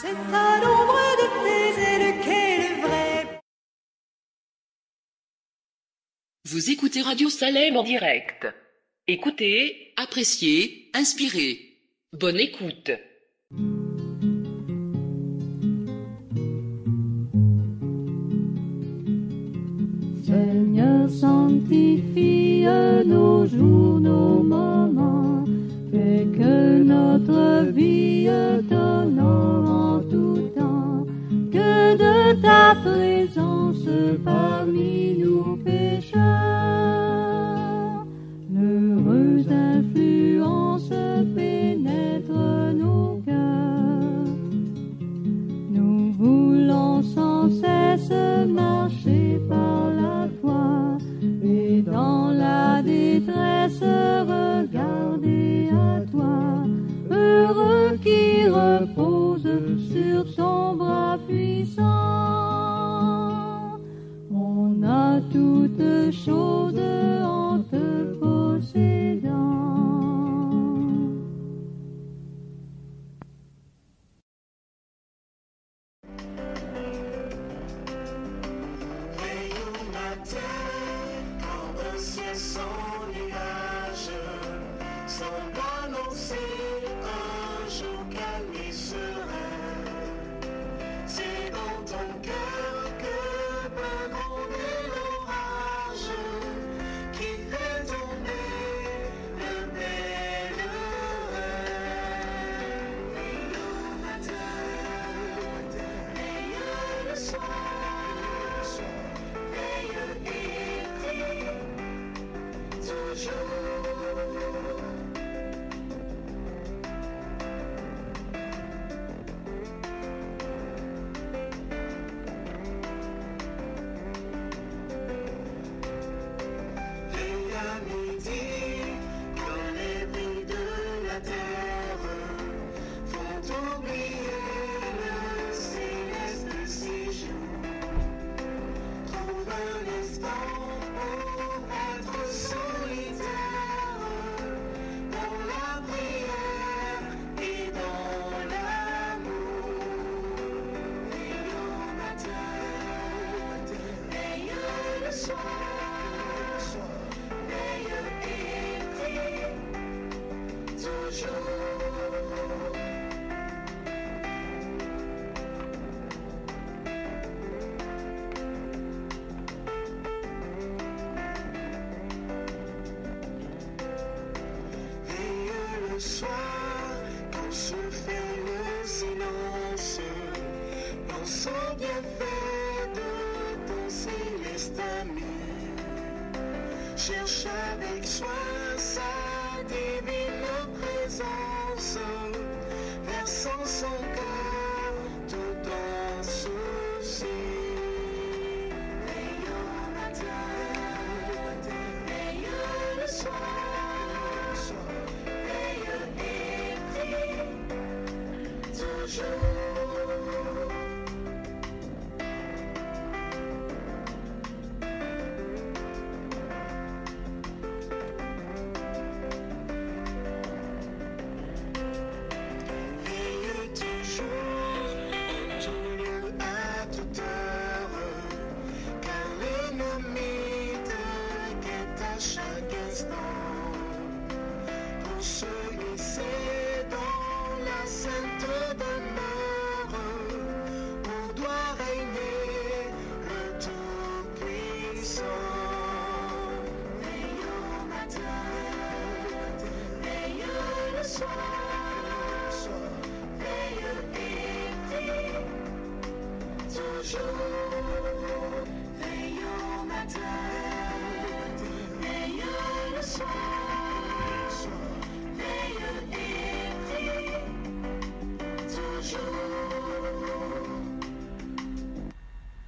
C'est à l'ombre de tes ailes qu'est le vrai. Vous écoutez Radio Salem en direct. Écoutez, appréciez, inspirez. Bonne écoute. Seigneur, sanctifie nos jours, nos moments, fais que notre vie t'honore ta présence parmi nous qui repose sur ton bras puissant. On a toutes choses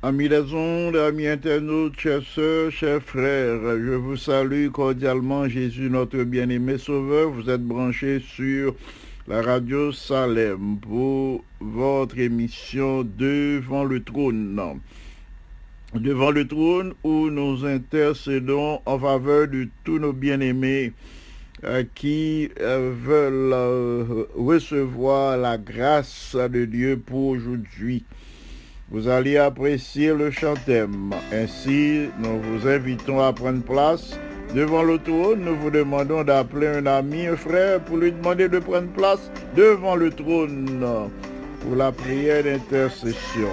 Amis les ondes, amis internautes, chers sœurs, chers frères, je vous salue cordialement, Jésus notre bien-aimé Sauveur. Vous êtes branchés sur la radio Salem pour votre émission Devant le trône. Devant le trône où nous intercédons en faveur de tous nos bien-aimés euh, qui euh, veulent euh, recevoir la grâce de Dieu pour aujourd'hui. Vous allez apprécier le chantème. Ainsi, nous vous invitons à prendre place devant le trône. Nous vous demandons d'appeler un ami, un frère, pour lui demander de prendre place devant le trône pour la prière d'intercession.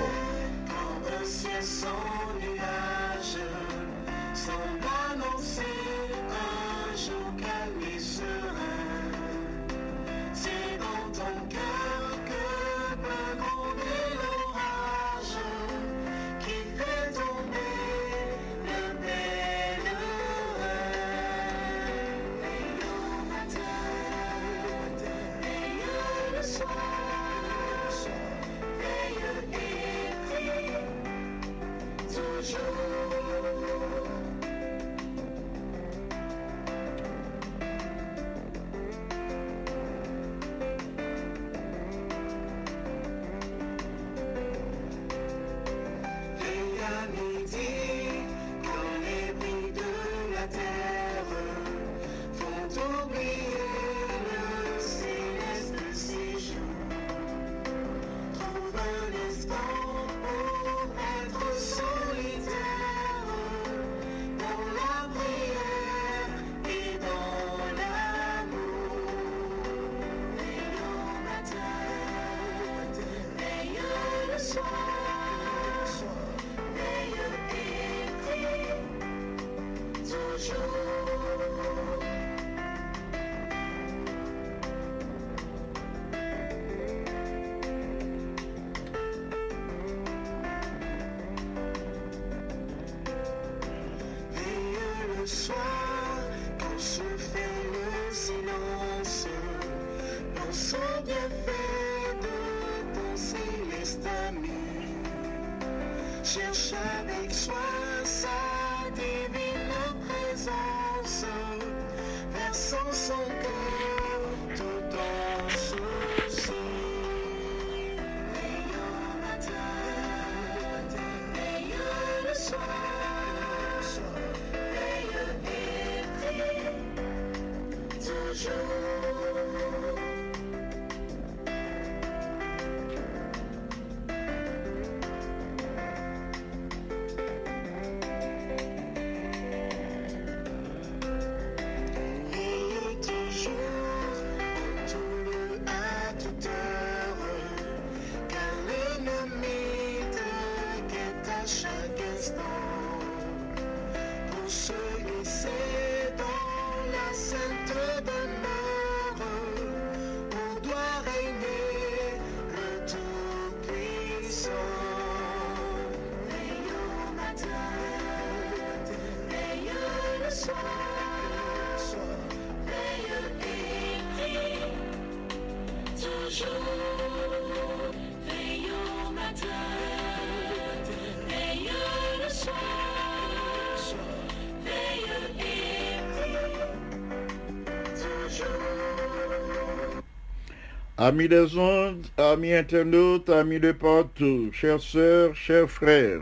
Amis des ondes, amis internautes, amis de partout, chères sœurs, chers frères,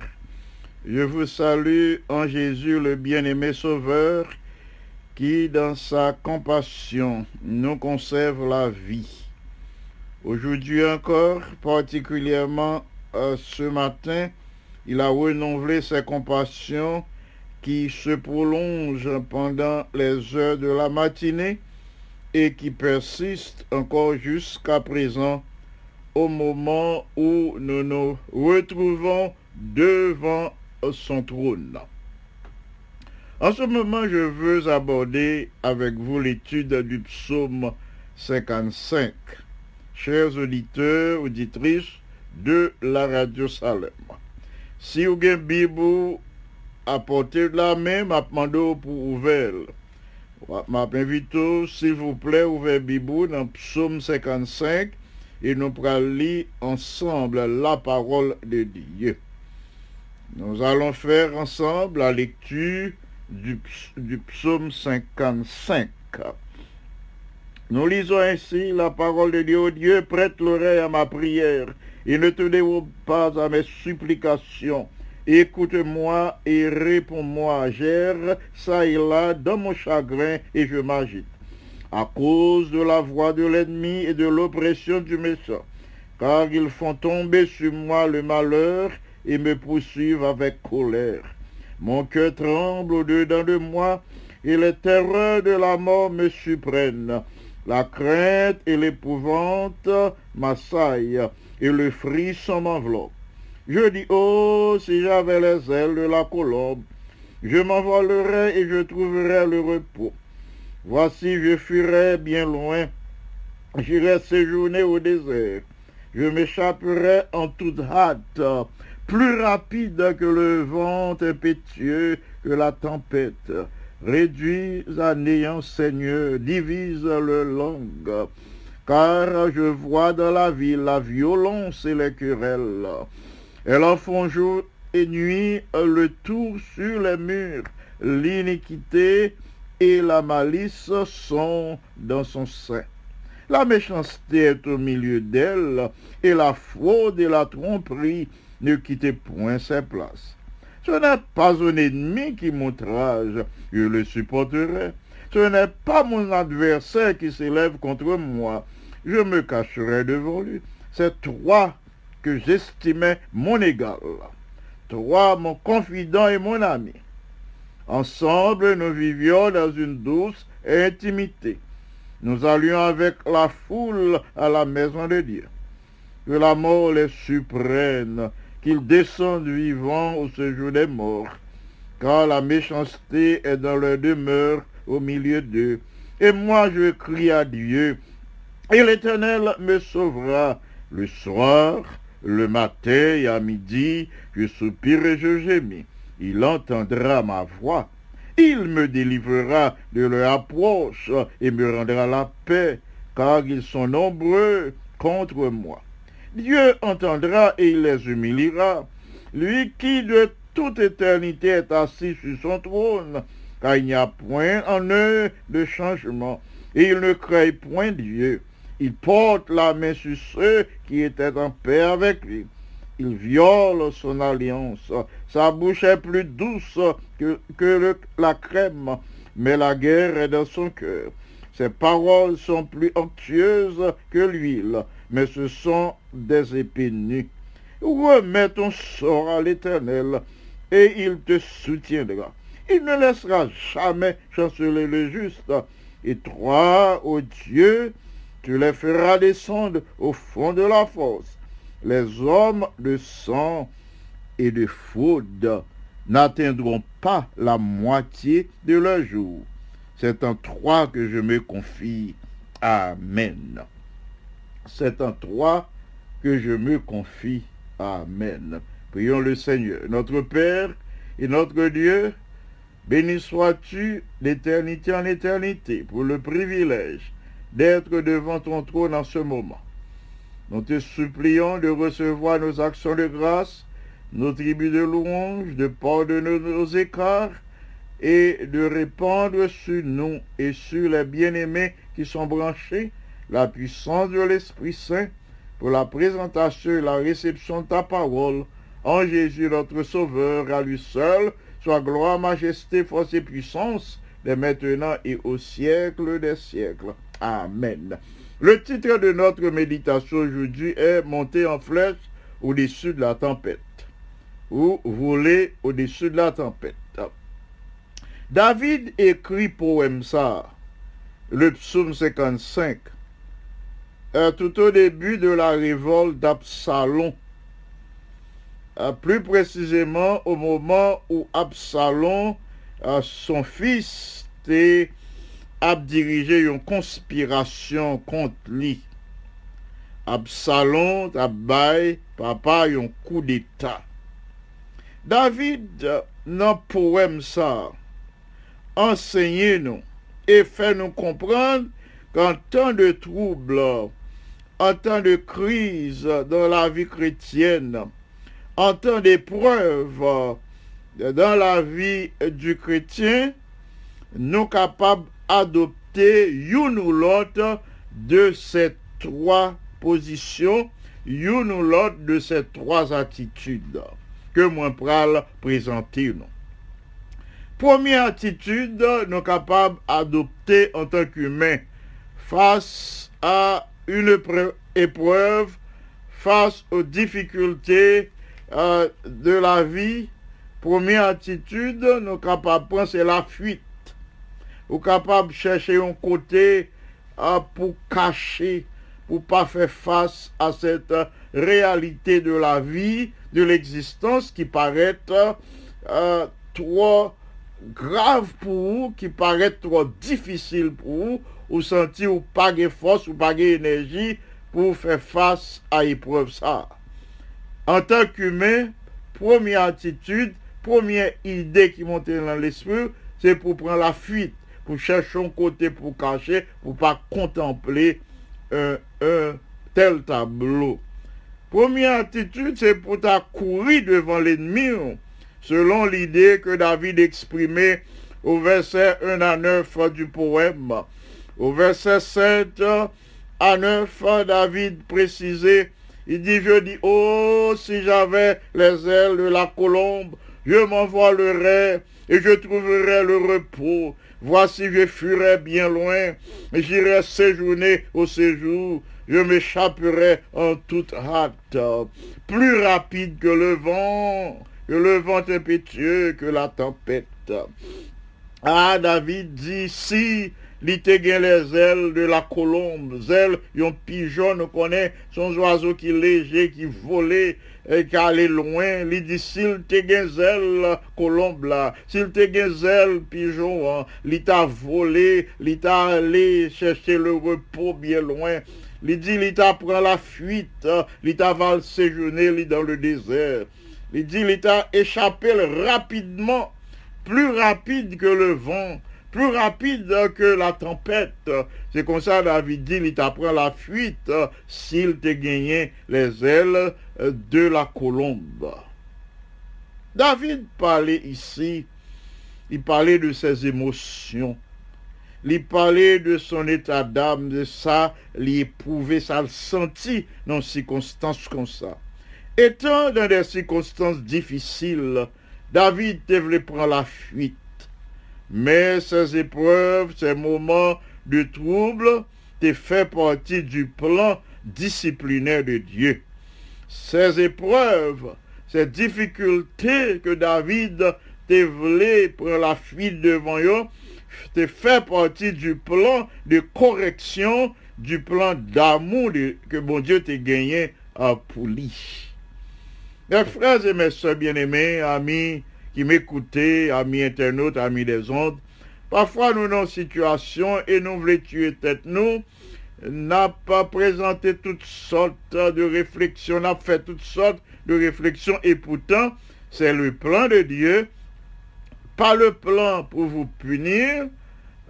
je vous salue en Jésus le bien-aimé Sauveur qui, dans sa compassion, nous conserve la vie. Aujourd'hui encore, particulièrement euh, ce matin, il a renouvelé ses compassions qui se prolongent pendant les heures de la matinée et qui persiste encore jusqu'à présent au moment où nous nous retrouvons devant son trône. En ce moment, je veux aborder avec vous l'étude du psaume 55. Chers auditeurs, auditrices de la radio Salem, si vous avez une Bible à portée de la main, m'a demandé pour ouvrir. M'invite, s'il vous plaît, ouvrir Bible dans psaume 55 et nous lire ensemble la parole de Dieu. Nous allons faire ensemble la lecture du psaume 55. Nous lisons ainsi la parole de Dieu. Dieu, prête l'oreille à ma prière et ne te dérobe pas à mes supplications. Écoute-moi et réponds-moi. Gère ça et là dans mon chagrin et je m'agite. à cause de la voix de l'ennemi et de l'oppression du méchant, car ils font tomber sur moi le malheur et me poursuivent avec colère. Mon cœur tremble au-dedans de moi, et les terreurs de la mort me surprennent. La crainte et l'épouvante m'assaillent, et le frisson m'enveloppe. Je dis, oh, si j'avais les ailes de la colombe, je m'envolerais et je trouverais le repos. Voici, je fuirais bien loin, j'irais séjourner au désert. Je m'échapperais en toute hâte, plus rapide que le vent impétueux, que la tempête. Réduis à néant, Seigneur, divise le langue, car je vois dans la ville la violence et les querelles. Elles en font jour et nuit le tour sur les murs. L'iniquité et la malice sont dans son sein. La méchanceté est au milieu d'elle, et la fraude et la tromperie ne quittent point ses places. Ce n'est pas un ennemi qui m'outrage, je le supporterai. Ce n'est pas mon adversaire qui s'élève contre moi, je me cacherai devant lui. C'est toi que j'estimais mon égal, toi mon confident et mon ami. Ensemble, nous vivions dans une douce intimité. Nous allions avec la foule à la maison de Dieu. Que la mort les surprenne, qu'ils descendent vivants au séjour des morts, car la méchanceté est dans leur demeure au milieu d'eux. Et moi je crie à Dieu, et l'Éternel me sauvera le soir, le matin et à midi, je soupire et je gémis. Il entendra ma voix. Il me délivrera de leur approche et me rendra la paix, car ils sont nombreux contre moi. Dieu entendra et il les humiliera. Lui qui de toute éternité est assis sur son trône, car il n'y a point en eux de changement, et ils ne craignent point Dieu. Il porte la main sur ceux qui étaient en paix avec lui. Il viole son alliance. Sa bouche est plus douce que, la crème, mais la guerre est dans son cœur. Ses paroles sont plus onctueuses que l'huile, mais ce sont des épées nues. Remets ton sort à l'Éternel, et il te soutiendra. Il ne laissera jamais chanceler le juste. Et toi, ô Dieu, tu les feras descendre au fond de la fosse. Les hommes de sang et de fraude n'atteindront pas la moitié de leur jour. C'est en toi que je me confie. Amen. C'est en toi que je me confie. Amen. Prions le Seigneur. Notre Père et notre Dieu, béni sois-tu d'éternité en éternité pour le privilège d'être devant ton trône en ce moment. Nous te supplions de recevoir nos actions de grâce, nos tribus de louange, de pardonner nos écarts et de répandre sur nous et sur les bien-aimés qui sont branchés la puissance de l'Esprit Saint pour la présentation et la réception de ta parole en Jésus notre Sauveur, à lui seul, soit gloire, majesté, force et puissance, dès maintenant et au siècle des siècles. Amen. Le titre de notre méditation aujourd'hui est Monter en flèche au-dessus de la tempête ou Voler au-dessus de la tempête. David écrit poème ça, le psaume 55, euh, tout au début de la révolte d'Absalom. Euh, plus précisément au moment où Absalom, euh, son fils, était a dirigé une conspiration contre lui. Absalom a bay papa un coup d'état. David, le poème ça, enseigne nous et fait nous comprendre qu'en temps de troubles, en temps de crise dans la vie chrétienne, en temps d'épreuve dans la vie du chrétien, nous capables d'adopter une ou l'autre de ces trois positions, une ou l'autre de ces trois attitudes que moi pral présenter. Première attitude, nous capables d'adopter en tant qu'humains face à une épreu- épreuve, face aux difficultés euh, de la vie, première attitude, nous capables de prendre, c'est la fuite. Ou capable de chercher un côté euh, pour cacher, pour pas faire face à cette réalité de la vie, de l'existence qui paraît euh, trop grave pour vous, qui paraît trop difficile pour vous, ou sentir ou pas de force ou pas d'énergie pour faire face à l'épreuve. En tant qu'humain, première attitude, première idée qui monte dans l'esprit, c'est pour prendre la fuite, pour chercher un côté pour cacher, pour pas contempler un, un tel tableau. Première attitude, c'est pour ta courir devant l'ennemi, selon l'idée que David exprimait au verset 1 à 9 du poème. Au verset 7 à 9, David précisait, il dit, je dis, oh, si j'avais les ailes de la colombe, je m'envolerais et je trouverais le repos. Voici, je fuirais bien loin, et j'irais séjourner au séjour, je m'échapperais en toute hâte, plus rapide que le vent, que le vent impétueux, que la tempête. Ah, David dit, si les ailes de la colombe, ailes, yon pigeon, nous connaît, son oiseau qui léger, qui volait, qui allait loin, li dit, s'il te gen ailes colombe là, s'il te gen pigeon, hein, li t'a volé, li t'a allé chercher le repos bien loin, li dit, li t'a prend la fuite, hein, li t'a va séjourner, li dans le désert, li dit, li t'a échappé rapidement, plus rapide que le vent, plus rapide que la tempête. C'est comme ça, David dit, il t'apprend la fuite s'il te gagnait les ailes de la colombe. David parlait ici, il parlait de ses émotions. Il parlait de son état d'âme, de ça, il éprouvait, ça le dans des circonstances comme ça. Étant dans des circonstances difficiles, David devait prendre la fuite. Mais ces épreuves, ces moments de trouble, te fait partie du plan disciplinaire de Dieu. Ces épreuves, ces difficultés que David te voulait prendre la fuite devant eux, te fait partie du plan de correction, du plan d'amour que bon Dieu t'a gagné pour lui. Mes frères et mes soeurs bien-aimés, amis qui m'écoutaient, amis internautes, amis des ondes, parfois nous dans une situation et nous voulons tuer tête nous, n'a pas présenté toutes sortes de réflexions, n'a fait toutes sortes de réflexions et pourtant c'est le plan de Dieu, pas le plan pour vous punir,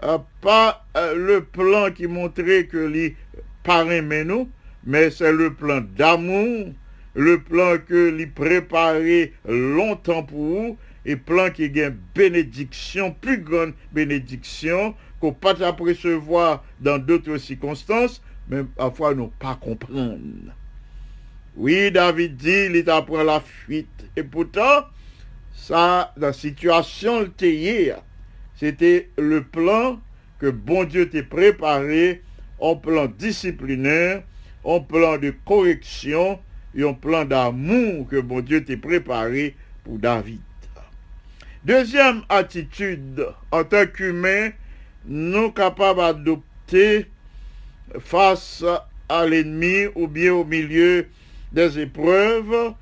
euh, pas euh, le plan qui montrait que les parrains mais nous, mais c'est le plan d'amour, le plan que lui préparé longtemps pour vous, et plan qui gagne bénédiction, plus grande bénédiction, qu'on pas recevoir dans d'autres circonstances, mais parfois nous pas comprendre. Oui, David dit, il apprend la fuite. Et pourtant, ça, la situation hier, c'était le plan que bon Dieu t'a préparé, en plan disciplinaire, en plan de correction, et en plan d'amour que bon Dieu t'a préparé pour David. Deuxième attitude, en tant qu'humain, nous capables d'adopter face à l'ennemi ou bien au milieu des épreuves,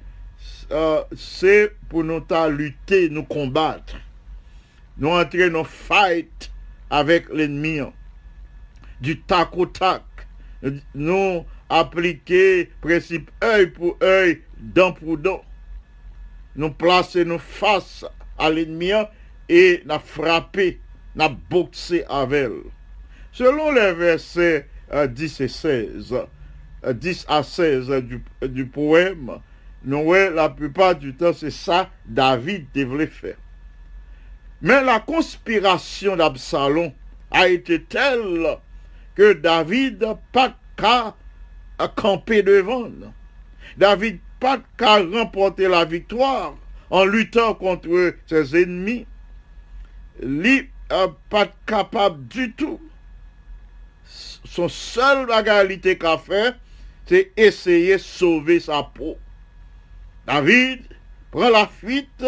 euh, c'est pour nous lutter, nous combattre. Nous entrer dans fight avec l'ennemi. Du tac au tac. Nous appliquer principe œil pour œil, dent pour dent. Nous placer nous face à l'ennemi et nous frapper, nous boxer avec elle. Selon les versets euh, 10 et 16, euh, 10 à 16 du, poème, nous la plupart du temps, c'est ça David devait faire. Mais la conspiration d'Absalom a été telle que David pas qu'à à camper devant. David pas qu'à remporter la victoire en luttant contre ses ennemis. Euh, pas capable du tout. son seul bagalité qu'a fait, c'est essayer de sauver sa peau. David prend la fuite,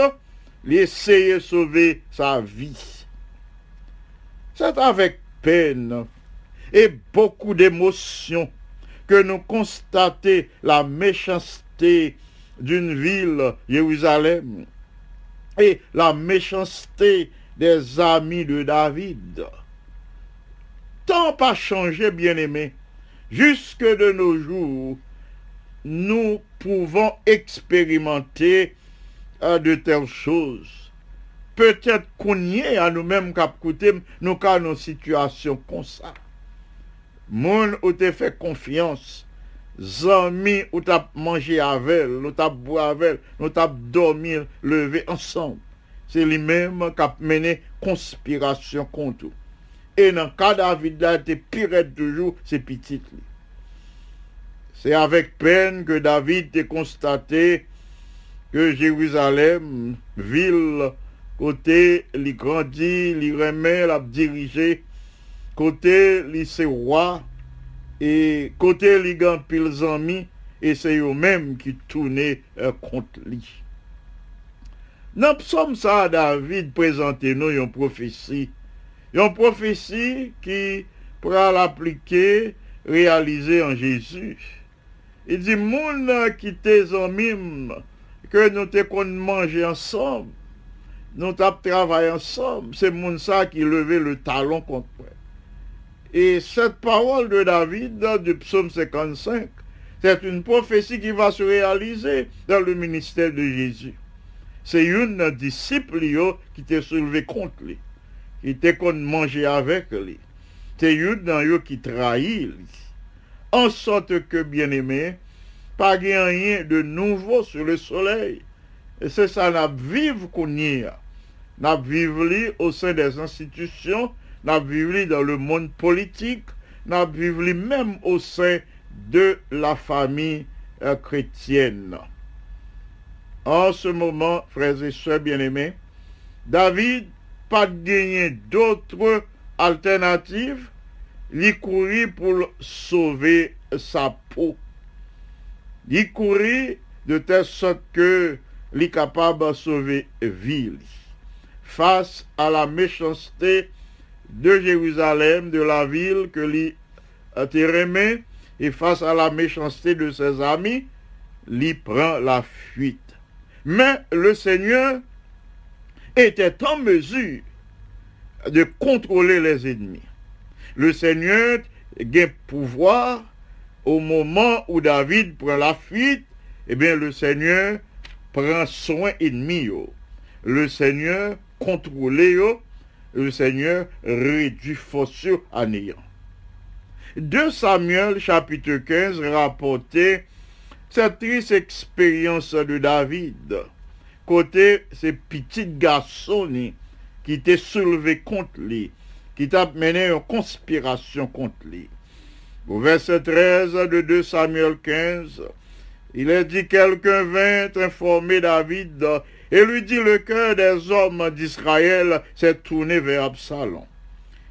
il essaye de sauver sa vie. C'est avec peine et beaucoup d'émotion que nous constatons la méchanceté d'une ville, Jérusalem, et la méchanceté des amis de David. Tant pas changé, bien-aimé, jusque de nos jours, nous pouvons expérimenter euh, de telles choses. Peut-être qu'on y est à nous-mêmes qu'à nous cas nos situations comme ça. Moun ou te fait confiance, zami ou t'a mangé avec, ou t'a boire avec, ou t'a dormi, levé ensemble. C'est lui-même qui a mené conspiration contre. Et dans le cas de David, là, te pire toujours, c'est petit. C'est avec peine que David a constaté que Jérusalem, ville, côté, li grandit, li remet, l'a dirigé, côté, li c'est roi, et côté, li gan pile zami, et c'est eux-mêmes qui tournaient euh, contre lui. Le psaume ça, David présente nous une prophétie. Une prophétie qui pourra l'appliquer, réaliser en Jésus. Il dit, moun qui te amis, que nous te qu'on manger ensemble, nous tap travaillé ensemble, c'est moun qui levait le talon contre moi. Et cette parole de David du psaume 55, c'est une prophétie qui va se réaliser dans le ministère de Jésus. C'est une disciple qui t'est soulevé contre lui, qui t'est qu'on avec lui. C'est une dans yo qui trahit. En sorte que, bien-aimé, pas rien de nouveau sur le soleil. Et c'est ça, n'a vivre qu'on y a. Li au sein des institutions, n'a vivre li dans le monde politique, n'a vivre li même au sein de la famille euh, chrétienne. En ce moment, frères et sœurs bien-aimés, David pas gagné d'autres alternatives, il courir pour sauver sa peau. Il courir de telle sorte que est capable de sauver vie. li. Face à la méchanceté de Jérusalem, de la ville que lui a et face à la méchanceté de ses amis, il prend la fuite. Mais le Seigneur était en mesure de contrôler les ennemis. Le Seigneur a pouvoir au moment où David prend la fuite, eh bien le Seigneur prend soin ennemi. Le Seigneur contrôle le Seigneur réduit force à néant. 2 Samuel chapitre 15 rapportait cette triste expérience de David, côté ces petits garçons qui étaient soulevés contre lui, qui t'a mené une conspiration contre lui. Au verset 13 de 2 Samuel 15, il est dit quelqu'un vint informer David et lui dit le cœur des hommes d'Israël s'est tourné vers Absalom.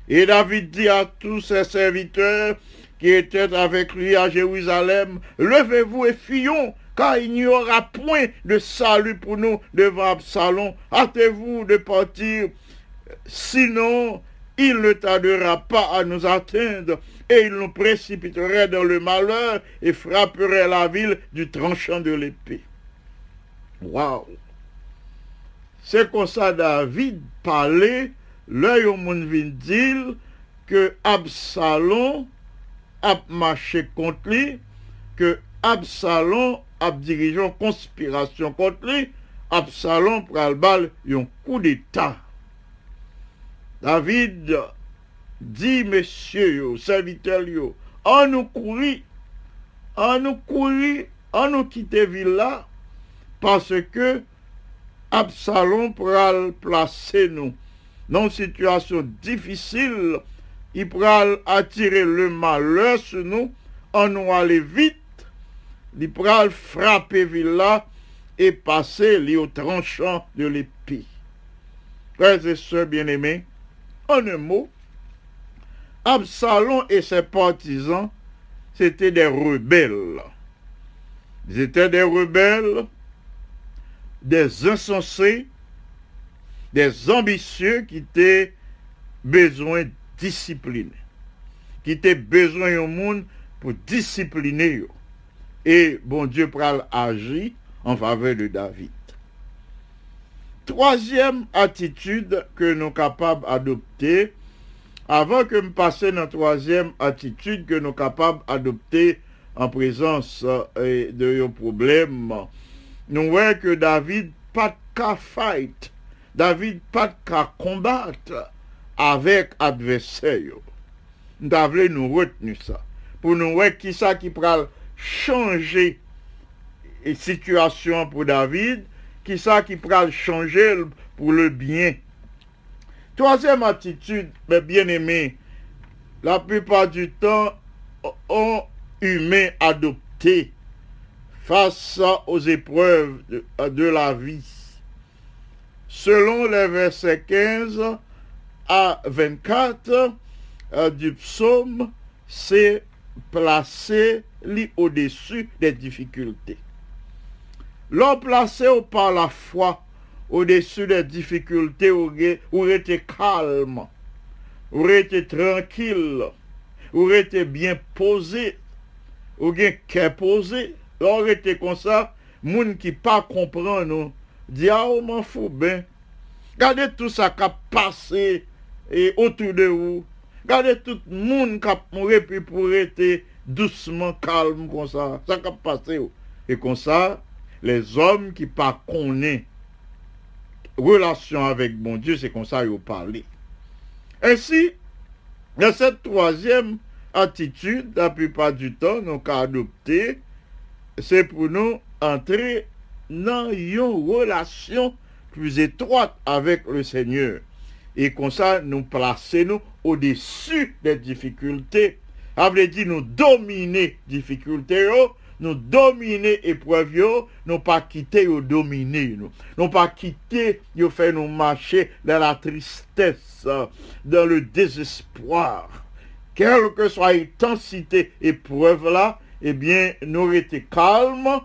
Et David dit à tous ses serviteurs qui étaient avec lui à Jérusalem, levez-vous et fuyons, car il n'y aura point de salut pour nous devant Absalom. Hâtez-vous de partir, sinon il ne tardera pas à nous atteindre, et il nous précipiterait dans le malheur et frapperait la ville du tranchant de l'épée. Waouh! C'est comme ça David parlait, l'œil au monde vient que Absalom a marché contre lui, que Absalom a dirigé une conspiration contre lui, Absalom pral bal un coup d'état. David dit, messieurs, yo, serviteurs, yo, on nous courir, on nous courir, on nous quitter ville là, parce que Absalom pral placer nous dans une situation difficile, il pral attirer le malheur sur nous, on nous aller vite, il pral frapper ville là et passer li au tranchant de l'épée. Frères et sœurs bien-aimés, en un mot, Absalom et ses partisans, c'était des rebelles. Ils étaient des rebelles, des insensés, des ambitieux qui étaient besoin discipliner, qui étaient besoin au monde pour discipliner. Et bon Dieu pral agir en faveur de David. Troisième attitude que nous sommes capables d'adopter, avant que me passer dans la troisième attitude que nous sommes capables d'adopter en présence euh, de un problème, nous voyons que David pas cas fight, David pas de cas avec adversaire. Nous devons nous retenir ça. Pour nous voir qui ça qui pral changer et situation pour David, qui ça qui pral changer pour le bien. Troisième attitude, mes bien-aimés, la plupart du temps, ont humain adopté face aux épreuves de, de la vie. Selon les versets 15 à 24 euh, du psaume, c'est placé lui au-dessus des difficultés. L'homme placé par la foi au-dessus des difficultés aurait, été calme, aurait été tranquille, aurait été bien posé, aurait qu'à posé, aurait été comme ça, moun qui pas comprend nous, dit ah m'en fout ben. Regardez tout ça qui a passé et autour de vous. Regardez tout le monde qui a mouru puis pour être doucement calme comme ça. Ça qui a passé. Et comme ça, les hommes qui pas connaissent relation avec bon Dieu, c'est comme ça qu'ils parlent. Ainsi, dans cette troisième attitude, la plupart du temps, nous avons adopté, c'est pour nous entrer dans une relation plus étroite avec le Seigneur. Et comme ça, nous placer nous au-dessus des difficultés. Veut dire nous dominer difficultés, nous dominer épreuves, yo, nous pas quitter yo dominer nous. Nous pas quitter yo faire nous marcher dans la tristesse, dans le désespoir. Quelle que soit l'intensité épreuve là, eh bien, nous rester calmes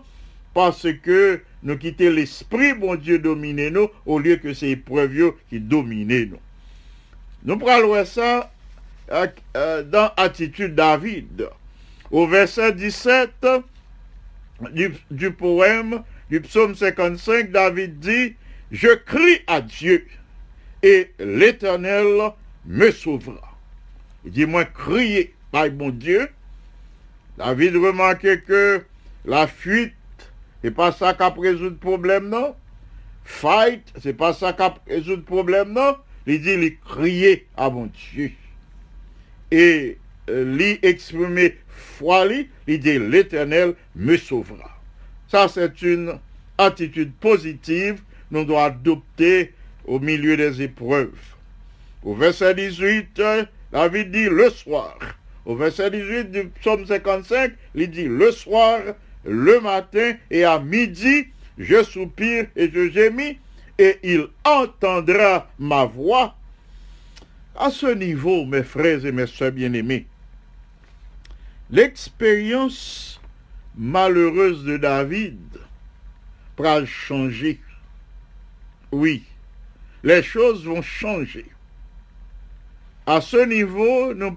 parce que nous quitter l'esprit, bon Dieu, dominer nous, au lieu que c'est épreuve qui domine nous. Nous prenons ça euh, euh, dans attitude David. Au verset 17 du, poème du psaume 55, David dit, Je crie à Dieu et l'Éternel me sauvera. Il dit, moi, crier par mon Dieu. David remarquait que la fuite, c'est pas ça qui a résoudre le problème, non? Fight, c'est pas ça qui a résoudre le problème, non? Il dit, il crier à mon Dieu. Et euh, lui exprimer foi, il dit, l'éternel me sauvera. Ça, c'est une attitude positive nous devons adopter au milieu des épreuves. Au verset 18, euh, David dit le soir. Au verset 18 du psaume 55, il dit le soir, le matin et à midi, je soupire et je gémis, et il entendra ma voix. À ce niveau, mes frères et mes soeurs bien-aimés, l'expérience malheureuse de David pourra changer. Oui, les choses vont changer. À ce niveau, nous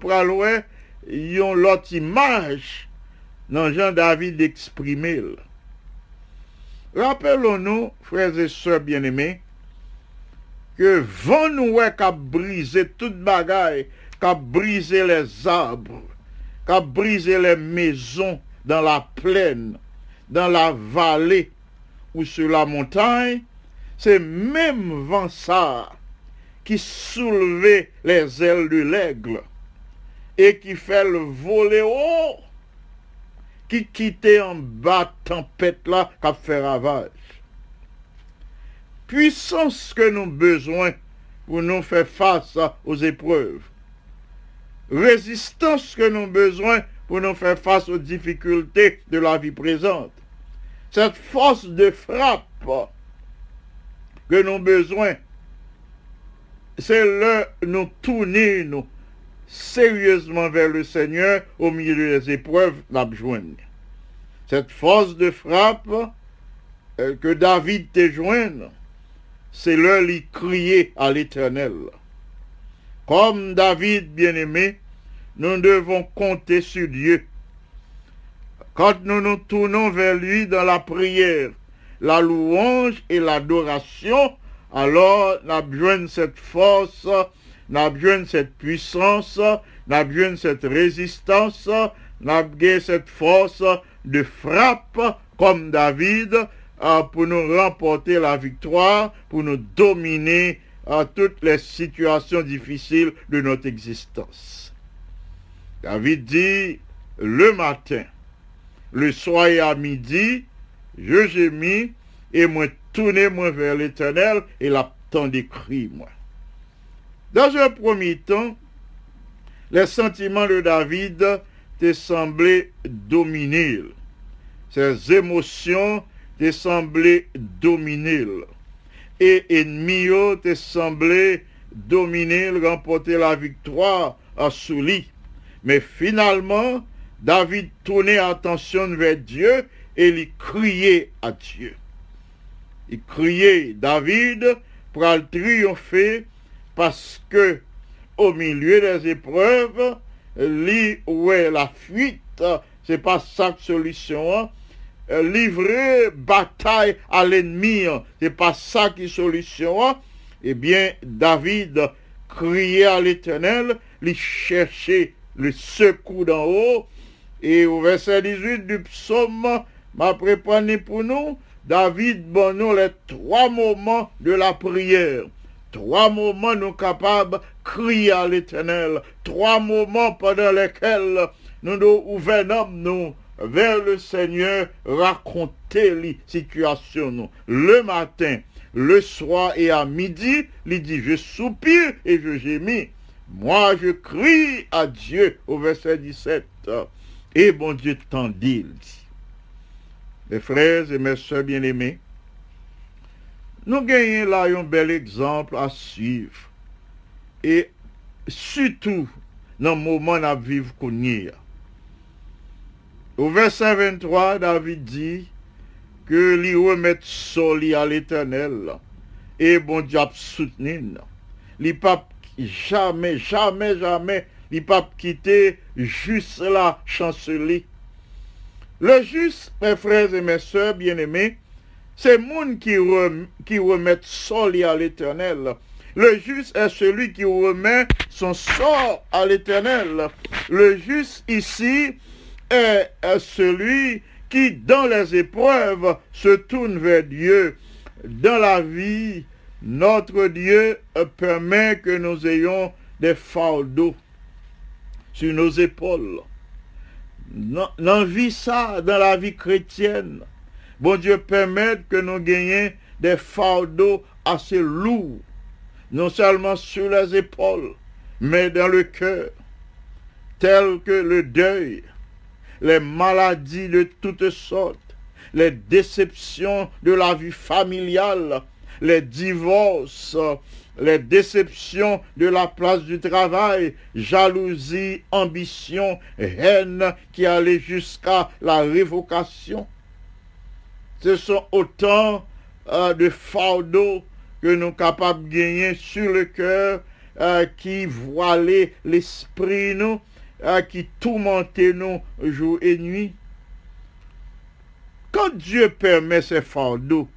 yon l'autre image dans Jean David exprimé. Rappelons-nous, frères et sœurs bien-aimés, que vent est qu'a brisé toute bagaille, qu'a brisé les arbres, qu'a brisé les maisons dans la plaine, dans la vallée ou sur la montagne, c'est même vent ça qui soulevait les ailes de l'aigle et qui fait le voler haut, qui quittait en bas tempête là, qui a fait ravage. Puissance que nous besoin pour nous faire face aux épreuves. Résistance que nous besoin pour nous faire face aux difficultés de la vie présente. Cette force de frappe que nous besoin, c'est le nous tourner, nous, sérieusement vers le Seigneur au milieu des épreuves, n'a. Cette force de frappe euh, que David te joigne, c'est l'heure d'y crier à l'Éternel. Comme David bien-aimé, nous devons compter sur Dieu. Quand nous nous tournons vers lui dans la prière, la louange et l'adoration, alors nous cette force, avons besoin de cette puissance, avons besoin de cette résistance, avons besoin de cette force de frappe comme David euh, pour nous remporter la victoire, pour nous dominer à toutes les situations difficiles de notre existence. David dit, le matin, le soir et à midi, je gémis et moi tournez moi vers l'éternel et l'attend d'écrit moi. Dans un premier temps, les sentiments de David te semblé dominer. Ses émotions te semblé dominer. Et ennemi te semblé dominer, remporter la victoire à Souli. Mais finalement, David tournait attention vers Dieu et il criait à Dieu. Il criait David pour le triompher parce que au milieu des épreuves, est la fuite, c'est pas ça solution. hein. Euh, Livrer bataille à l'ennemi, hein, c'est pas ça qui solution. hein. Eh bien, David criait à l'éternel, il cherchait le secours d'en haut. Et au verset 18 du psaume, m'a préparé pour nous, David bon les trois moments de la prière. Trois moments nous capables de crier à l'éternel. Trois moments pendant lesquels nous nous ouvrons nous vers le Seigneur, raconter les situations. Le matin, le soir et à midi, il dit, je soupire et je gémis. Moi, je crie à Dieu au verset 17. Et bon Dieu il dit. Mes frères et mes soeurs bien-aimés, nous gagnons là un bel exemple à suivre. Et surtout, dans le moment à vivre qu'on a. Au verset 23, David dit que lui remettre soli à l'éternel et bon Dieu a soutenu. Li pas jamais, jamais, jamais, li pas quitter juste la chancelie. Le juste, mes frères et mes soeurs bien-aimés, c'est monde qui, rem, qui remet soli à l'éternel. Le juste est celui qui remet son sort à l'éternel. Le juste ici est celui qui, dans les épreuves, se tourne vers Dieu. Dans la vie, notre Dieu permet que nous ayons des fardeaux sur nos épaules. Dans dans la vie ça, dans la vie chrétienne, bon Dieu permet que nous gagnions des fardeaux assez lourds, non seulement sur les épaules, mais dans le cœur, tels que le deuil, les maladies de toutes sortes, les déceptions de la vie familiale, les divorces, les déceptions de la place du travail, jalousie, ambition, haine qui allait jusqu'à la révocation. Ce sont autant euh, de fardeaux que nous sommes capables de gagner sur le cœur euh, qui voilait l'esprit nous, euh, qui tourmentait nous jour et nuit. Quand Dieu permet ces fardeaux,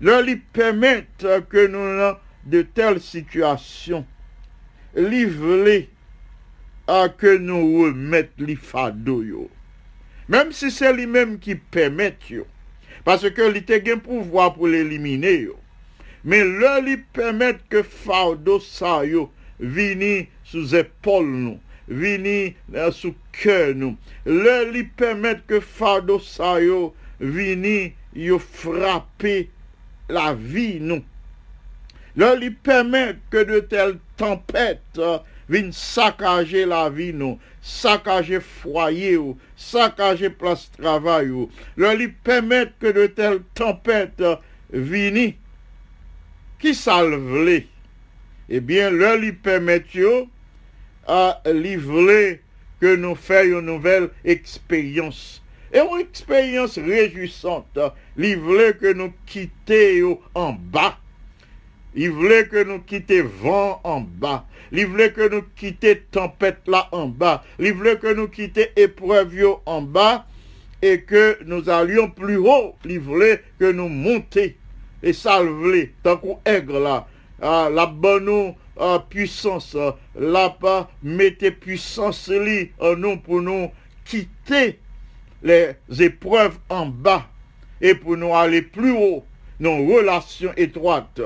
leur lui permet que nous dans de telles situations, livrés à que nous remettre les fardeaux. Même si c'est lui-même qui permet. Parce que il a un pouvoir pour l'éliminer. Mais leur lui permet que fardeau ça yo vini sous épaule nous, vini euh, sous cœur nous. Leur lui permet que fardeau ça yo vini frapper la vie nous. Leur lui permet que de telles tempêtes euh, viennent saccager la vie saccager foyer ou, saccager place de travail ou. Leur lui permet que de telles tempêtes euh, viennent qui salvent Eh bien, leur lui permet yo, à livrer que nous fassions une nouvelle expérience. Et une expérience réjouissante, livrer que nous quittions en bas. Il voulait que nous quittions vent en bas. Il voulait que nous quittions tempête là en bas. Il voulait que nous quittions épreuve en bas. Et que nous allions plus haut. Il voulait que nous montions et voulait, tant qu'on aigre là. Ah, la bonne ah, puissance, là pas mettez puissance li en nous pour nous quitter les épreuves en bas. Et pour nous aller plus haut, nos relations étroites,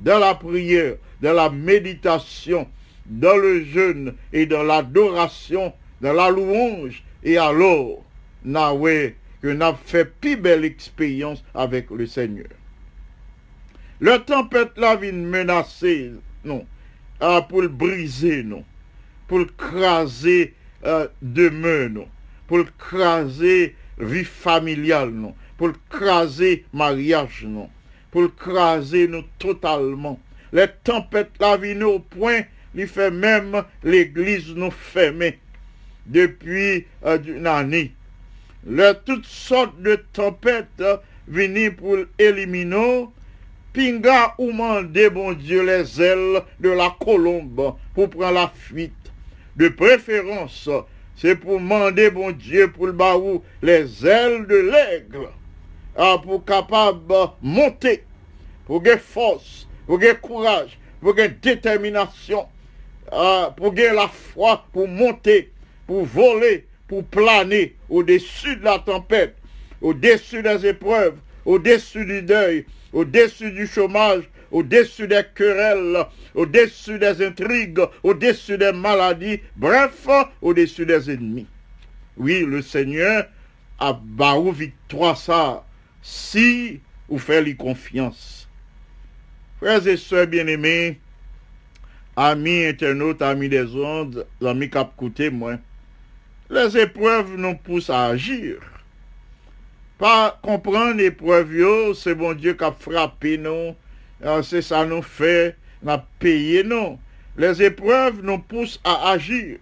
dans la prière, dans la méditation, dans le jeûne et dans l'adoration, dans la louange. Et alors, na ouais, que n'a fait plus belle expérience avec le Seigneur. Le tempête la vient menacer, non, ah, pour le briser, non, pour le craser euh, demain, non, pour le craser vie familiale, non, pour le craser mariage, non, pour le craser totalement. Les tempêtes la au point, il fait même l'église nous fermer depuis euh, une année. Le, toutes sortes de tempêtes euh, viennent pour éliminer. Pinga ou mandé, bon Dieu, les ailes de la colombe pour prendre la fuite. De préférence, c'est pour demander, bon Dieu, pour le baou, les ailes de l'aigle. Ah, pour capable monter, pour gagner force, pour gagner courage, pour gagner détermination, pour gagner la foi, pour monter, pour voler, pour planer au-dessus de la tempête, au-dessus des épreuves, au-dessus du deuil, au-dessus du chômage, au-dessus des querelles, au-dessus des intrigues, au-dessus des maladies, bref, au-dessus des ennemis. Oui, le Seigneur a barou victoire ça, si vous faites lui confiance. Frères et sœurs bien-aimés, amis internautes, amis des ondes, amis cap côté moi, les épreuves nous poussent à agir. Pas comprendre l'épreuve, yo, c'est bon Dieu qui a frappé nous, c'est ça nous fait, n'a payé nous. Les épreuves nous poussent à agir.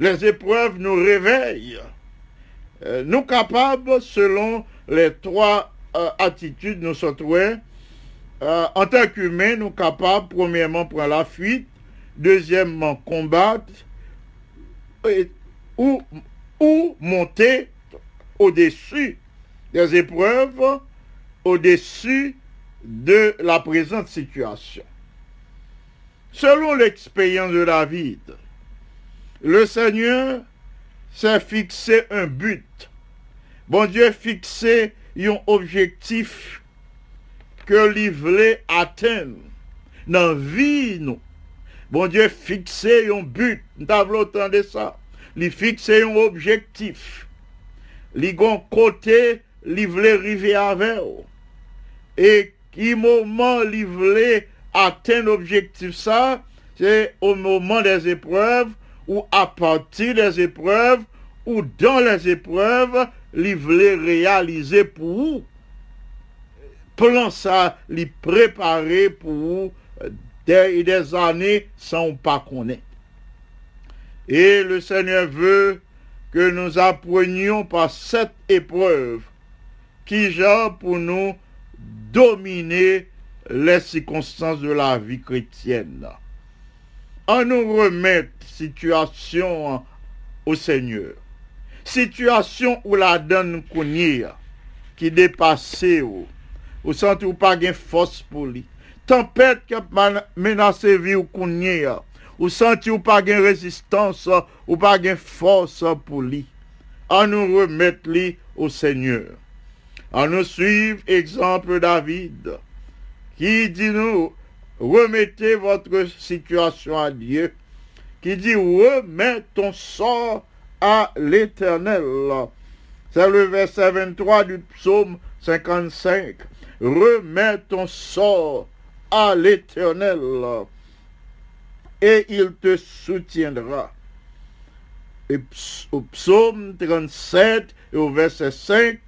Les épreuves nous réveillent. Euh, nous capables, selon les trois euh, attitudes nous sommes euh, en tant qu'humains, nous capables, premièrement, prendre la fuite, deuxièmement, combattre, ou, monter au-dessus des épreuves, au-dessus de la présente situation. Selon l'expérience de David, le Seigneur s'est fixé un but. Bon Dieu fixé un objectif que lui voulait atteindre dans vie. Bon Dieu fixé un but, avons autant de ça. Il fixé un objectif. Li gon côté, li voulait arriver avec. Et qui moment li voulait atteindre l'objectif ça, c'est au moment des épreuves ou à partir des épreuves ou dans les épreuves, li voulait réaliser pour vous. Plan ça, li préparer pour vous des, des années sans pas connaître. Et le Seigneur veut que nous apprenions par cette épreuve qui genre pour nous dominer les circonstances de la vie chrétienne. On nous remettre situation au Seigneur. Situation où la donne connaît, qui dépassait ou, ou sent ou pas gain force pour lui. Tempête qui a menacé vie ou connaît, ou senti ou pas gain résistance, ou pas gain force pour lui. On nous remettre lui au Seigneur. On nous suivre exemple David, qui dit nous, remettez votre situation à Dieu, qui dit remets ton sort à l'éternel. C'est le verset 23 du psaume 55. Remets ton sort à l'éternel et il te soutiendra. Et au psaume 37 et au verset 5,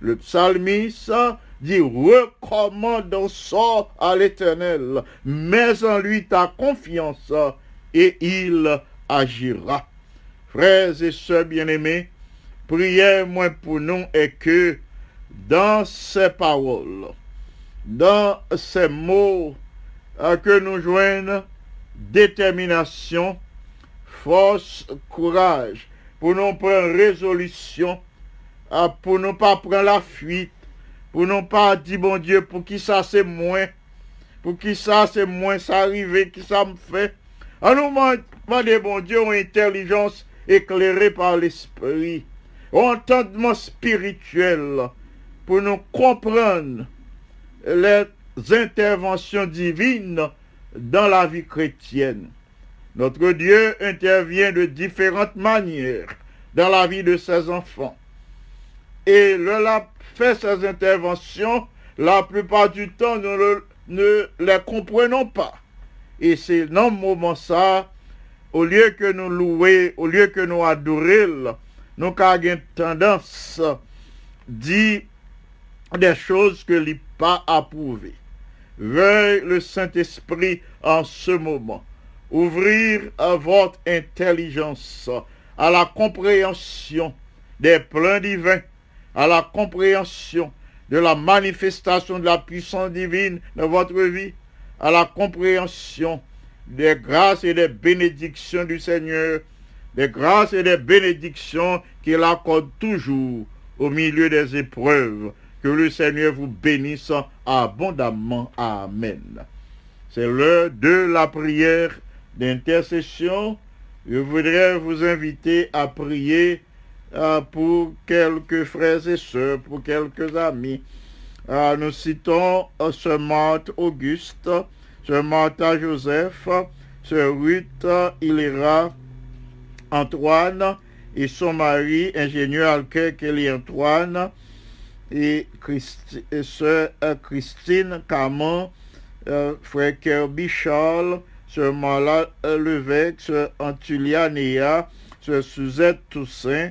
le psalmiste dit recommande sort à l'éternel, mets en lui ta confiance et il agira. Frères et sœurs bien-aimés, priez moi pour nous et que dans ces paroles, dans ces mots, que nous joignent détermination, force, courage, pour nous prendre résolution, pour ne pas prendre la fuite, pour ne pas dire, bon Dieu, pour qui ça c'est moins, pour qui ça c'est moins, ça arrive, qui ça me fait. À nous demander, bon Dieu, une intelligence éclairée par l'Esprit, un entendement spirituel, pour nous comprendre les interventions divines dans la vie chrétienne. Notre Dieu intervient de différentes manières dans la vie de ses enfants. Et le a fait ses interventions, la plupart du temps, nous ne, les comprenons pas. Et c'est dans ce moment ça, au lieu que nous louer, au lieu que nous adorer, nous avons tendance à dire des choses que l'on pas approuvées. Veuille le Saint-Esprit en ce moment ouvrir à votre intelligence à la compréhension des plans divins, à la compréhension de la manifestation de la puissance divine dans votre vie, à la compréhension des grâces et des bénédictions du Seigneur, des grâces et des bénédictions qu'il accorde toujours au milieu des épreuves. Que le Seigneur vous bénisse abondamment. Amen. C'est l'heure de la prière d'intercession. Je voudrais vous inviter à prier euh, pour quelques frères et sœurs, pour quelques amis. Euh, nous citons euh, ce Marthe Auguste, ce Martha Joseph, ce Ruth Hilera Antoine et son mari, ingénieur Alquer Kelly Antoine, et, sœur euh, Christine Camon, euh, frère Kirby Charles, sœur Marla euh, Levesque, sœur Antulia Néa, sœur Suzette Toussaint,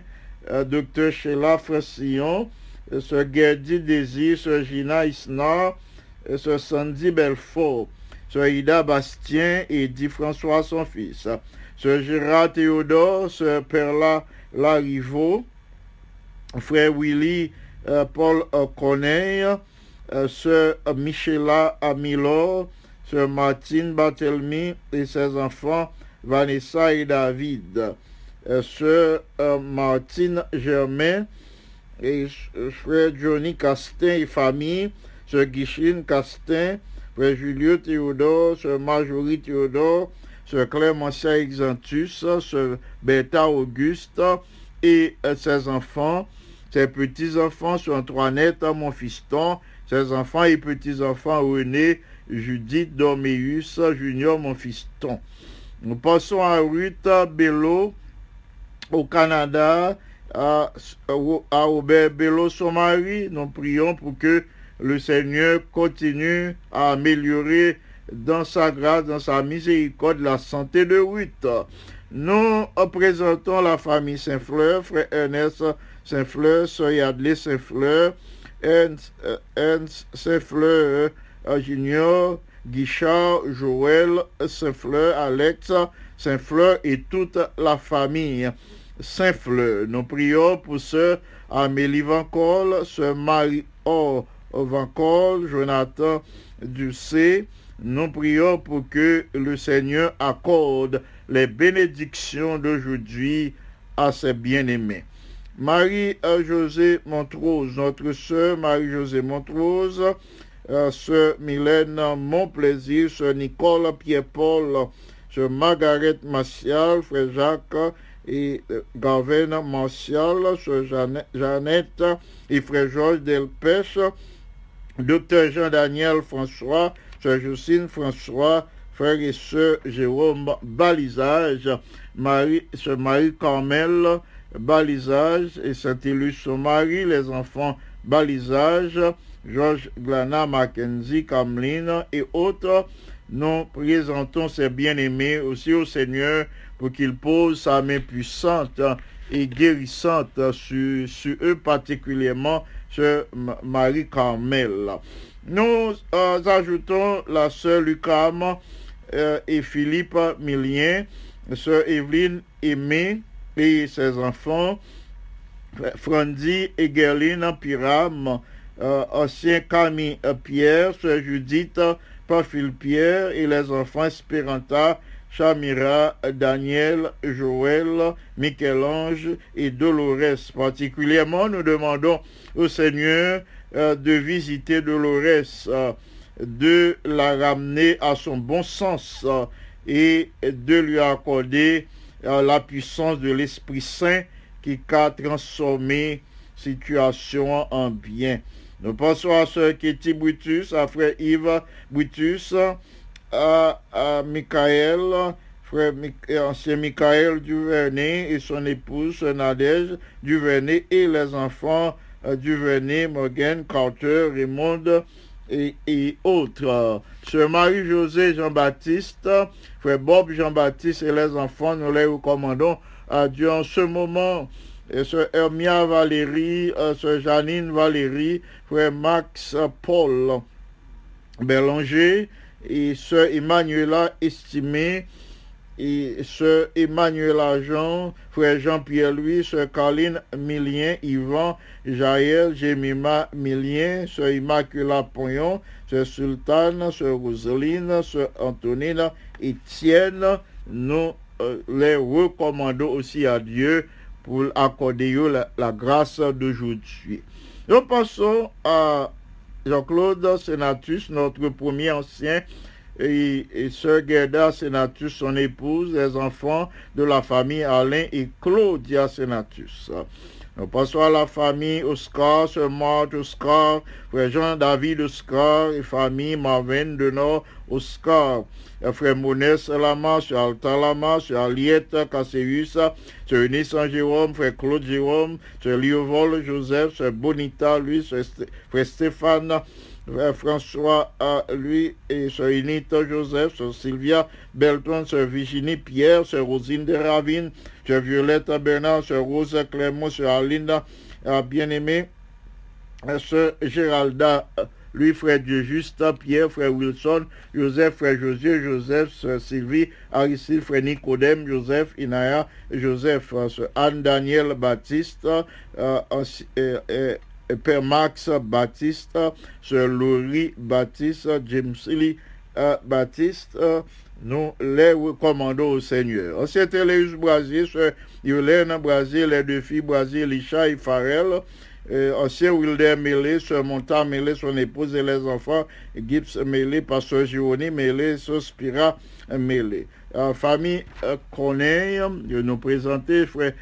docteur Sheila Francillon, euh, sœur Gerdy Désir, sœur Gina Isnar, sœur Sandy Belfort, sœur Ida Bastien et dit François son fils, sœur Gérard Théodore, sœur Perla Larivo, frère Willy Paul euh, Corneille, euh, sœur Michela Amilor, sœur Martine Barthelmy et ses enfants Vanessa et David, euh, sœur euh, Martine Germain et euh, frère Johnny Castin et famille, sœur Guichine Castin, frère Julio Théodore, sœur Marjorie Théodore, sœur Clémentia Exantus, sœur Bertha Auguste et euh, ses enfants, ses petits-enfants, sœur Antoinette, mon fiston, ses enfants et petits-enfants René, Judith Dorméus, Junior, mon fiston. Nous passons à Ruth Bello, au Canada, à, à Robert Bello, son mari. Nous prions pour que le Seigneur continue à améliorer dans sa grâce, dans sa miséricorde, la santé de Ruth. Nous présentons la famille Saint-Fleur, frère Ernest Saint-Fleur, sœur Yadley Saint-Fleur, euh, Saint-Fleur euh, Junior, Guichard, Joël Saint-Fleur, Alex Saint-Fleur et toute la famille Saint-Fleur. Nous prions pour sœur Amélie Vancol, sœur Marie-Or Vancol, Jonathan Ducé. Nous prions pour que le Seigneur accorde les bénédictions d'aujourd'hui à ses bien-aimés. Marie-Josée Montrose, notre sœur Marie-Josée Montrose, euh, sœur Mylène Monplaisir, sœur Nicole Pierre-Paul, sœur Margaret Martial, frère Jacques et euh, Gaven Martial, sœur Jeanne- Jeannette et frère Georges Delpech, docteur Jean-Daniel François, sœur Justine François, frère et sœur Jérôme Balisage, Marie, sœur Marie-Carmel Balisage et Saint-Élus son mari, les enfants Balisage, Georges Glana Mackenzie, Cameline et autres, nous présentons ces bien-aimés aussi au Seigneur pour qu'il pose sa main puissante et guérissante sur, eux particulièrement sur M- Marie-Carmel. Nous euh, ajoutons la sœur Lucam euh, et Philippe Millien sœur Evelyne Aimé et ses enfants, Frandy et Gerline Piram, euh, ancien Camille euh, Pierre, sœur Judith Pafil Pierre et les enfants Esperanta, Chamira, Daniel, Joël, Michel-Ange et Dolores. Particulièrement, nous demandons au Seigneur euh, de visiter Dolores, euh, de la ramener à son bon sens euh, et de lui accorder euh, la puissance de l'Esprit Saint qui a transformé situation en bien. Nous pensons à Sœur Kitty Brutus, à Frère Yves Brutus, à, à Michael, Frère ancien Michael Duvernay et son épouse Nadège Duvernay et les enfants euh, Duvernay, Morgan, Carter, Raymond et, autres. Sœur Marie-José Jean-Baptiste, Frère Bob Jean-Baptiste et les enfants, nous les recommandons à Dieu en ce moment. Et Hermia Valérie, euh, Sœur Janine Valérie, Frère Max euh, Paul Bélanger et Sœur Emmanuela Estimé et Sœur Emmanuela Jean, Frère Jean-Pierre Louis, Sœur Caroline Milien, Yvan, Jaël, Jemima Milien, Sœur Immacula Pognon, Sœur Sultane, Sœur Roseline, Sœur Antonine, Étienne, nous euh, les recommandons aussi à Dieu pour accorder la, la grâce d'aujourd'hui. Nous passons à Jean-Claude Sénatus, notre premier ancien, et, et Sœur Gerda Sénatus, son épouse, les enfants de la famille Alain et Claudia Sénatus. Nous passons à la famille Oscar, Sœur Marthe Oscar, Frère Jean-David Oscar et famille Marvin de Nord Oscar. Frère Monès Lama, Sœur Alta Lama, Sœur Aliette Casséus, Sœur Eunice Saint-Jérôme, Frère Claude Jérôme, Sœur Liovol Joseph, Sœur Bonita, Sté- Frère Stéphane, François, à lui, et Sœur Inita Joseph, Sœur Sylvia Belton, Sœur Virginie Pierre, Sœur Rosine de Ravine, Sœur Violette Bernard, Sœur Rose Clément, Sœur Alinda, bien-aimée, euh, Sœur Géralda, lui, frère Dieu Juste, Pierre, frère Wilson, Joseph, frère José, Joseph, sœur Sylvie, Aristide, frère Nicodème, Joseph, Inaya, Joseph, euh, Anne Daniel Baptiste, euh, euh, Père Max Baptiste, sœur Laurie Baptiste, James Lee euh, Baptiste, nous les recommandons au Seigneur. Ancien Téléus Brasier, sœur Yolène Brasier, les deux filles Brasier, Lisha et Farrell, euh, ancien Wilder Mélé, sœur Monta Mélé, son épouse et les enfants, Gibbs Mélé, pasteur Gironi Mélé, sœur Spira Mélé. Euh, famille Corneille, nous présenter, frère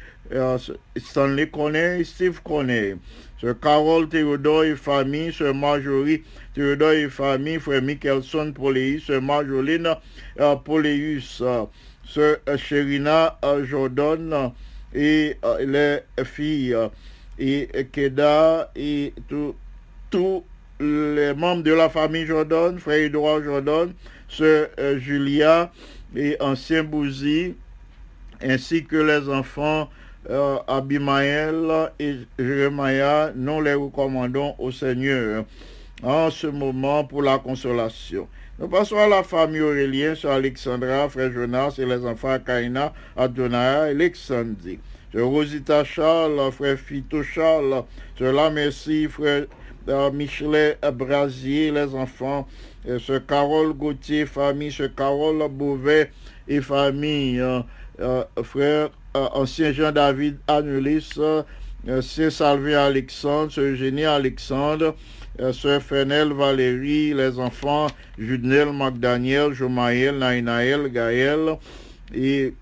Stanley Corneille, Steve Corneille. Sœur Carole Théodore et famille, Sœur Marjorie Théodore et famille, Frère Michelson Poléus, Sœur Marjoline euh, Poléus, euh, Sœur euh, Sherina euh, Jordan euh, et euh, les filles euh, et euh, Keda et tous les membres de la famille Jordan, Frère Edouard Jordan, Sœur euh, Julia et Ancien Bouzy, ainsi que les enfants euh, Abimaël et Jérémia, nous les recommandons au Seigneur en ce moment pour la consolation. Nous passons à la famille Aurélien, sur Alexandra, frère Jonas et les enfants Kaina, Adonai et Alexandrie. Sur Rosita Charles, frère Fito Charles, sur la Merci, frère euh, Michelet Brasier, les enfants, euh, sur Carole Gauthier, famille, sur Carole Beauvais et famille, euh, euh, frère ancien Jean-David Anulis, euh, Saint Salvé Alexandre, Sœur Eugénie Alexandre, euh, Sœur Fenel Valérie, les enfants Judnel Magdaniel, Jomaël, Naïnaël, Gaël et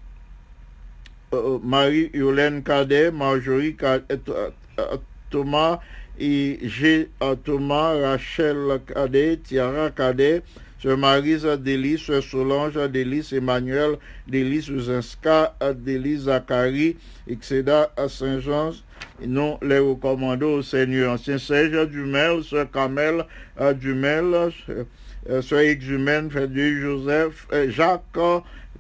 euh, Marie-Yolène Cadet, Marjorie euh, euh, Thomas et G. euh, Thomas, Rachel Cadet, Tiara Cadet, Sœur Marise Délice, Sœur Solange Délice, Emmanuel Délice, Uzinska Délice, Zacharie, Excéda à Saint-Jean, nous les recommandons au Seigneur. Ancien Serge Dumel, Sœur Camel euh, Dumel, Sœur- Exumène, Frère Joseph, euh, Jacques,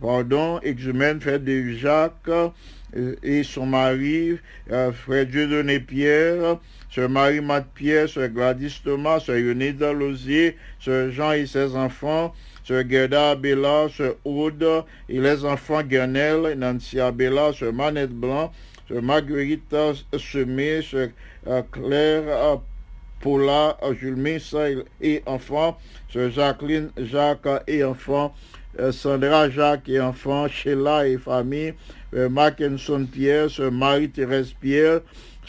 pardon, Exumène, Frère Jacques, euh, et son mari, euh, Frère Dieudonné Pierre, Sœur Marie-Math Pierre, Gladys Thomas, Sœur Yonida Lozier, Sœur Jean et ses enfants, Sœur Gerda Bella, Sœur Aude et les enfants Guernel, Nancy Abella, Sœur Manette Blanc, Sœur Marguerite Semé, Sœur euh, Claire euh, Paula, euh, Messa et- enfants, Sœur Jacqueline Jacques et enfants, Sandra Jacques et enfants, Sheila et famille, Mackinson Pierre, Sœur Marie-Thérèse Pierre,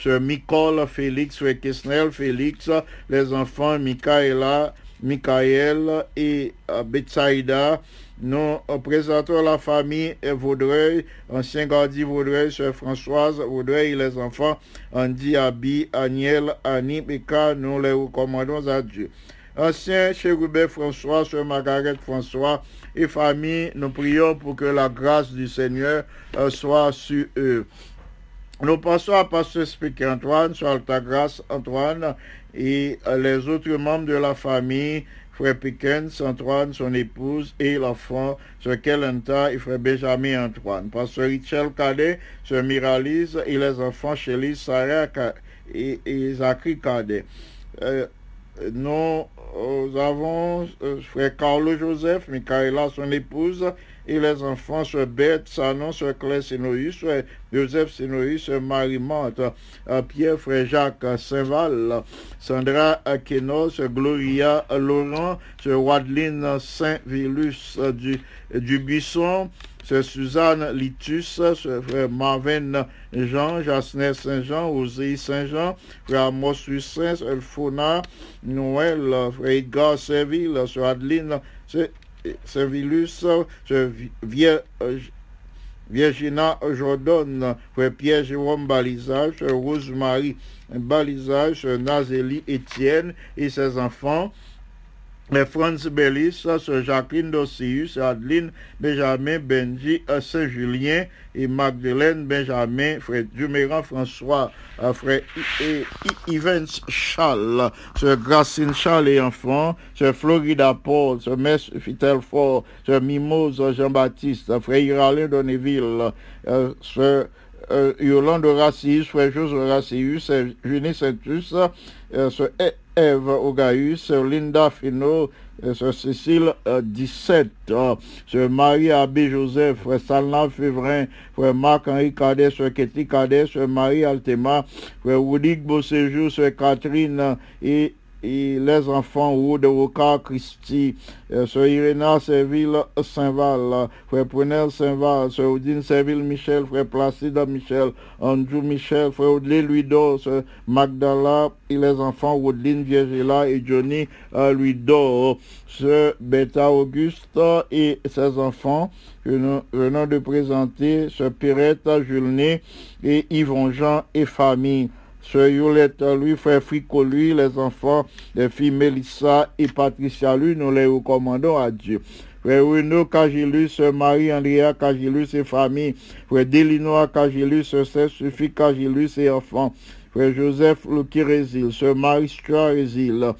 Sœur Nicole Félix, Sœur Kesnel Félix, les enfants Michaela, Michael et euh, Betsaïda. Nous euh, présentons la famille Vaudreuil, ancien gardien Vaudreuil, Sœur Françoise Vaudreuil et les enfants Andy, Abi, Aniel, Annie, Beka, nous les recommandons à Dieu. Ancien chérubin François, Sœur Margaret François et famille, nous prions pour que la grâce du Seigneur euh, soit sur eux. Nous passons à Pasteur Speaker Antoine, sur ta grâce Antoine et les autres membres de la famille, Frère Pickens, Antoine, son épouse et l'enfant, Sœur Kelenta et Frère Benjamin Antoine. Pasteur Richel Cadet, Sœur Miralise et les enfants Chélis, Sarah et, et Zachary Cadet. Euh, nous, avons euh, Frère Carlo Joseph, Michaela, son épouse, et les enfants, Sœur Bête, Sanon, Sœur Claire Sénoïs, Sœur Joseph Sénoïs, Sœur Marie-Mante, euh, Pierre, Frère Jacques Saint-Val, Sandra Kenos, Gloria Laurent, Sœur Wadeline Saint-Vilus du, du Buisson, Sœur Suzanne Litus, Frère Marvin Jean, Jasner Saint-Jean, Osée Saint-Jean, Frère Amos Saint, Sœur Fona, Noël, Frère Edgar Serville, Sœur Adeline Servilus, Sœur Virginia Jordan, Frère Pierre Jérôme Balisage, Sœur Rosemary Balisage, Sœur Nazélie Étienne et ses enfants, mais Franz Bellis, Jacqueline Dossius, Adeline Benjamin Benji Saint-Julien et Magdeleine Benjamin, Frère Duméran François, euh, Frère Evans Charles, Sœur Gracine Charles et enfants, Sœur Florida Paul, Sœur Mess Fitelfort, Sœur Mimose Jean-Baptiste, Frère Iralin Donneville, euh, Sœur euh, Yolande Racius, Frère José Racius, Sœur Junie Saintus, E- Ève Ogaïus, Linda Fino, euh, Cécile euh, 17, euh, Sœur Marie Abbé Joseph, Frère Salna Févrin, Frère Marc-Henri Cadet, Sœur Ketty Cadet, Sœur Marie Altema, Frère Woudig Beauséjour, Sœur Catherine euh, et, et les enfants Wood Roca Christi, euh, Sœur Iréna Serville Saint-Val, Frère Prunel Saint-Val, Sœur Odine Serville Michel, Frère Placide Michel, Andrew Michel, Frère Audley Louis-Dor, Sœur Magdala et les enfants Woodline Virgila et Johnny euh, Sœur Beta Auguste et ses enfants, que nous de présenter, Sœur Pirette Julné et Yvon Jean et famille. Sœur Yolette, lui, frère Frico, lui, les enfants, les filles Mélissa et Patricia, lui, nous les recommandons à Dieu. Frère Renaud Cagilus, Marie-Andrea Cagilus et famille, Frère Delinois Cagilus, Sœur Suffit Cagilus et enfants, Frère Joseph Lukirésil, Sœur Marie Résil,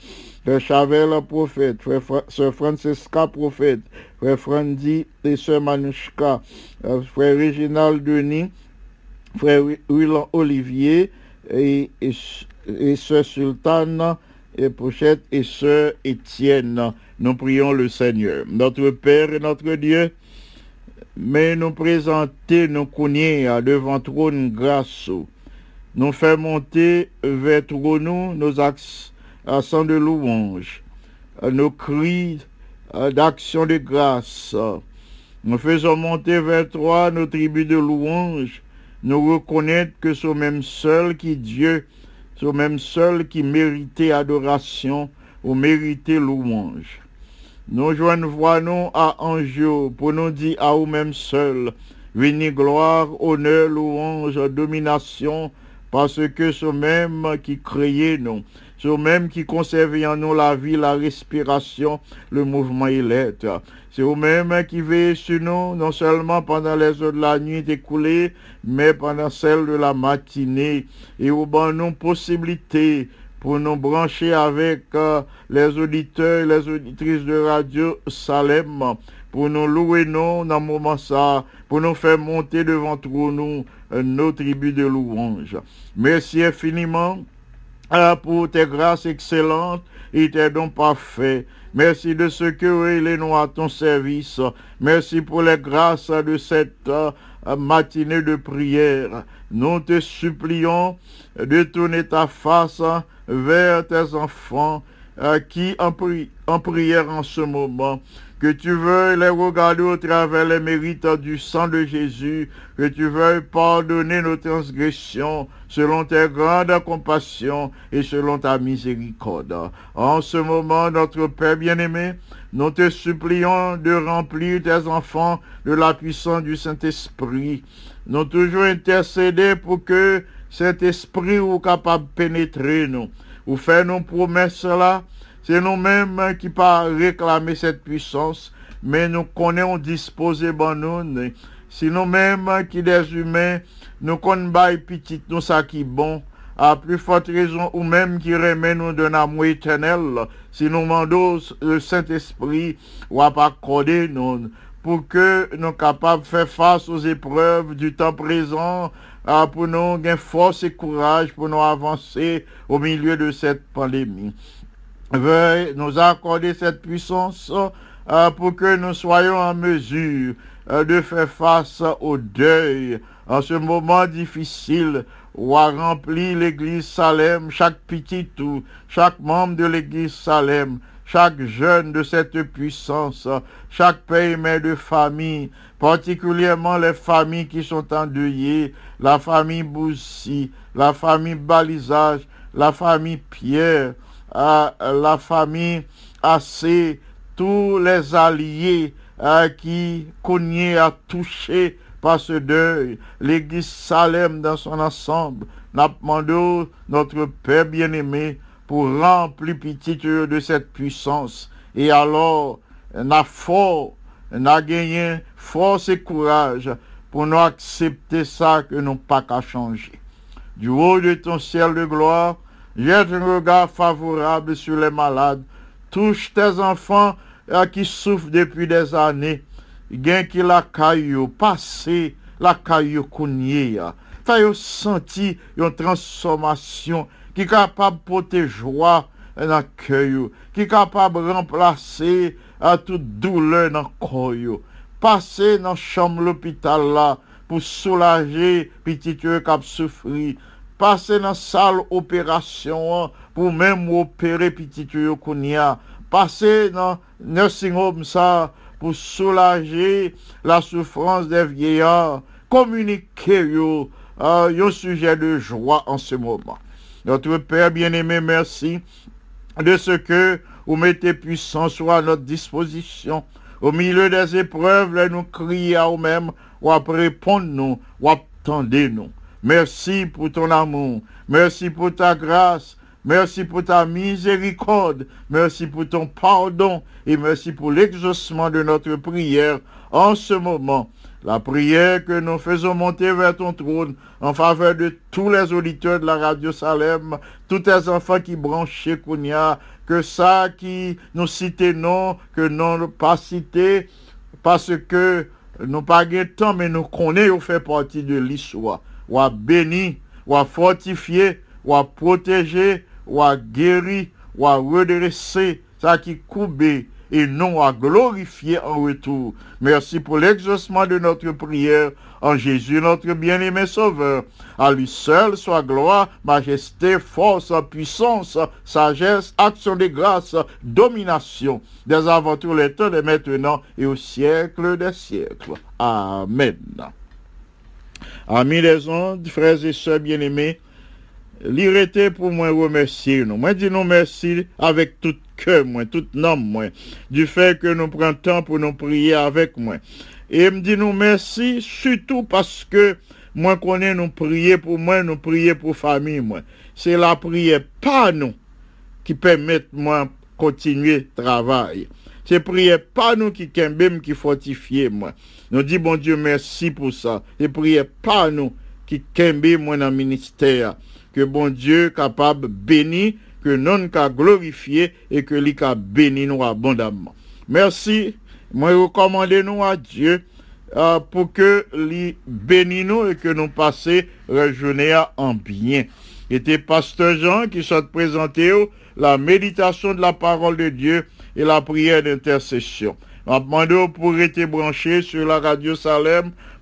Frère Chavel prophète, Frère Francesca prophète, Frère Frandy et Sœur Manushka, euh, Frère Réginald Denis, Frère Willan Olivier et, et, et et Pochette et Sœur Étienne. Nous prions le Seigneur. Notre Père et notre Dieu, mais nous présenter nos cognées devant trône grâce. Nous fait monter vers trône nos accents de louange, nos cris euh, d'action de grâce. Nous faisons monter vers toi nos tribus de louange, nous reconnaître que c'est même seul qui Dieu, c'est même seul qui méritait adoration ou méritait louange. Nous joignons nous à Anjou pour nous dire à vous-même seul, venez gloire, honneur, louange, domination, parce que c'est même qui créait nous, c'est même qui conservait en nous la vie, la respiration, le mouvement et l'être. C'est vous-même qui veillez sur nous, non seulement pendant les heures de la nuit écoulée, mais pendant celles de la matinée, et au bon nous possibilité pour nous brancher avec euh, les auditeurs et les auditrices de Radio Salem, pour nous louer nous dans le moment ça, pour nous faire monter devant nous euh, nos tribus de louange. Merci infiniment pour tes grâces excellentes et tes dons parfaits. Merci de ce que il est nous à ton service. Merci pour les grâces de cette euh, matinée de prière. Nous te supplions de tourner ta face vers tes enfants euh, qui en, en prière en ce moment. Que tu veuilles les regarder au travers les mérites du sang de Jésus. Que tu veuilles pardonner nos transgressions selon tes grandes compassions et selon ta miséricorde. En ce moment, notre Père bien-aimé, nous te supplions de remplir tes enfants de la puissance du Saint-Esprit. Nous toujours intercéder pour que cet esprit ou capable de pénétrer nous. Ou faire nos promesses là. C'est nous-mêmes qui pas réclamer cette puissance, mais nous connaissons disposer bon nous. C'est nous-mêmes qui des humains, nous connaissons petit nous ça qui bon. À plus forte raison, ou même qui remet nous d'un amour éternel, si nous demandons le Saint-Esprit, ou à pas accorder nous, pour que nous capables de faire face aux épreuves du temps présent, pour nous gagner force et courage pour nous avancer au milieu de cette pandémie. Veuille nous accorder cette puissance euh, pour que nous soyons en mesure euh, de faire face au deuil. En ce moment difficile où a rempli l'église Salem, chaque petit tout, chaque membre de l'église Salem, chaque jeune de cette puissance, chaque père et mère de famille, particulièrement les familles qui sont endeuillées, la famille Boussi, la famille Balisage, la famille Pierre, à la famille assez, tous les alliés qui cognaient à toucher par ce deuil, l'église Salem dans son ensemble, n'a notre Père bien-aimé pour remplir petit de cette puissance. Et alors, n'a fort, n'a gagné force et courage pour nous accepter ça que nous pas qu'à changer. Du haut de ton ciel de gloire, jette un regard favorable sur les malades, touche tes enfants euh, qui souffrent depuis des années, gain qui la caillou, passé la caillou ya. Fais yo senti une transformation qui est capable de porter joie dans cœur, qui est capable de remplacer à toute douleur dans le corps. Passer dans la chambre de l'hôpital là pour soulager petit qui a souffert. Passer dans la salle opération hein, pour même opérer petit yo kounia. Passer dans nursing home ça pour soulager la souffrance des vieillards. Communiquer yo, euh, sujet de joie en ce moment. Notre Père bien-aimé, merci de ce que vous mettez puissance à notre disposition. Au milieu des épreuves, nous crier à nous-mêmes, ou à répondre nous, ou attendez nous. Merci pour ton amour. Merci pour ta grâce. Merci pour ta miséricorde. Merci pour ton pardon. Et merci pour l'exaucement de notre prière en ce moment. La prière que nous faisons monter vers ton trône en faveur de tous les auditeurs de la radio Salem, tous tes enfants qui branchent Kounia, que ça qui nous cite non, que non pas cité, parce que nous pas temps, mais nous connaissons fait partie de l'histoire. Ou à béni, ou à fortifier, ou à protéger, ou à guérir, ou à redresser, ça qui coubé et non à glorifier en retour. Merci pour l'exaucement de notre prière en Jésus, notre bien-aimé Sauveur. À lui seul soit gloire, majesté, force, puissance, sagesse, action de grâce, domination, des avant tous les temps, de maintenant et au siècle des siècles. Amen. Amis les ondes, frères et sœurs bien-aimés, l'irrité pour moi remercier nous. Moi dis nous merci avec tout cœur, moi, tout nom, moi, du fait que nous prenons temps pour nous prier avec moi. Et me dit nous merci surtout parce que moi connais nous prier pour moi, nous prier pour famille, moi. C'est la prière pas nous qui permet moi continuer travail. C'est prière pas nous qui qui fortifie moi. Nous dit bon Dieu merci pour ça. C'est prière pas nous qui kembe moi dans le ministère. Que bon Dieu capable béni, que non qu'a glorifié et que lui qu'a béni nous abondamment. Merci. Moi recommande nous à Dieu euh, pour que les bénis nous et que nous passions la journée en bien. Était pasteur Jean qui s'est présenté la méditation de la parole de Dieu et la prière d'intercession. On demande pour être branché sur la radio Salem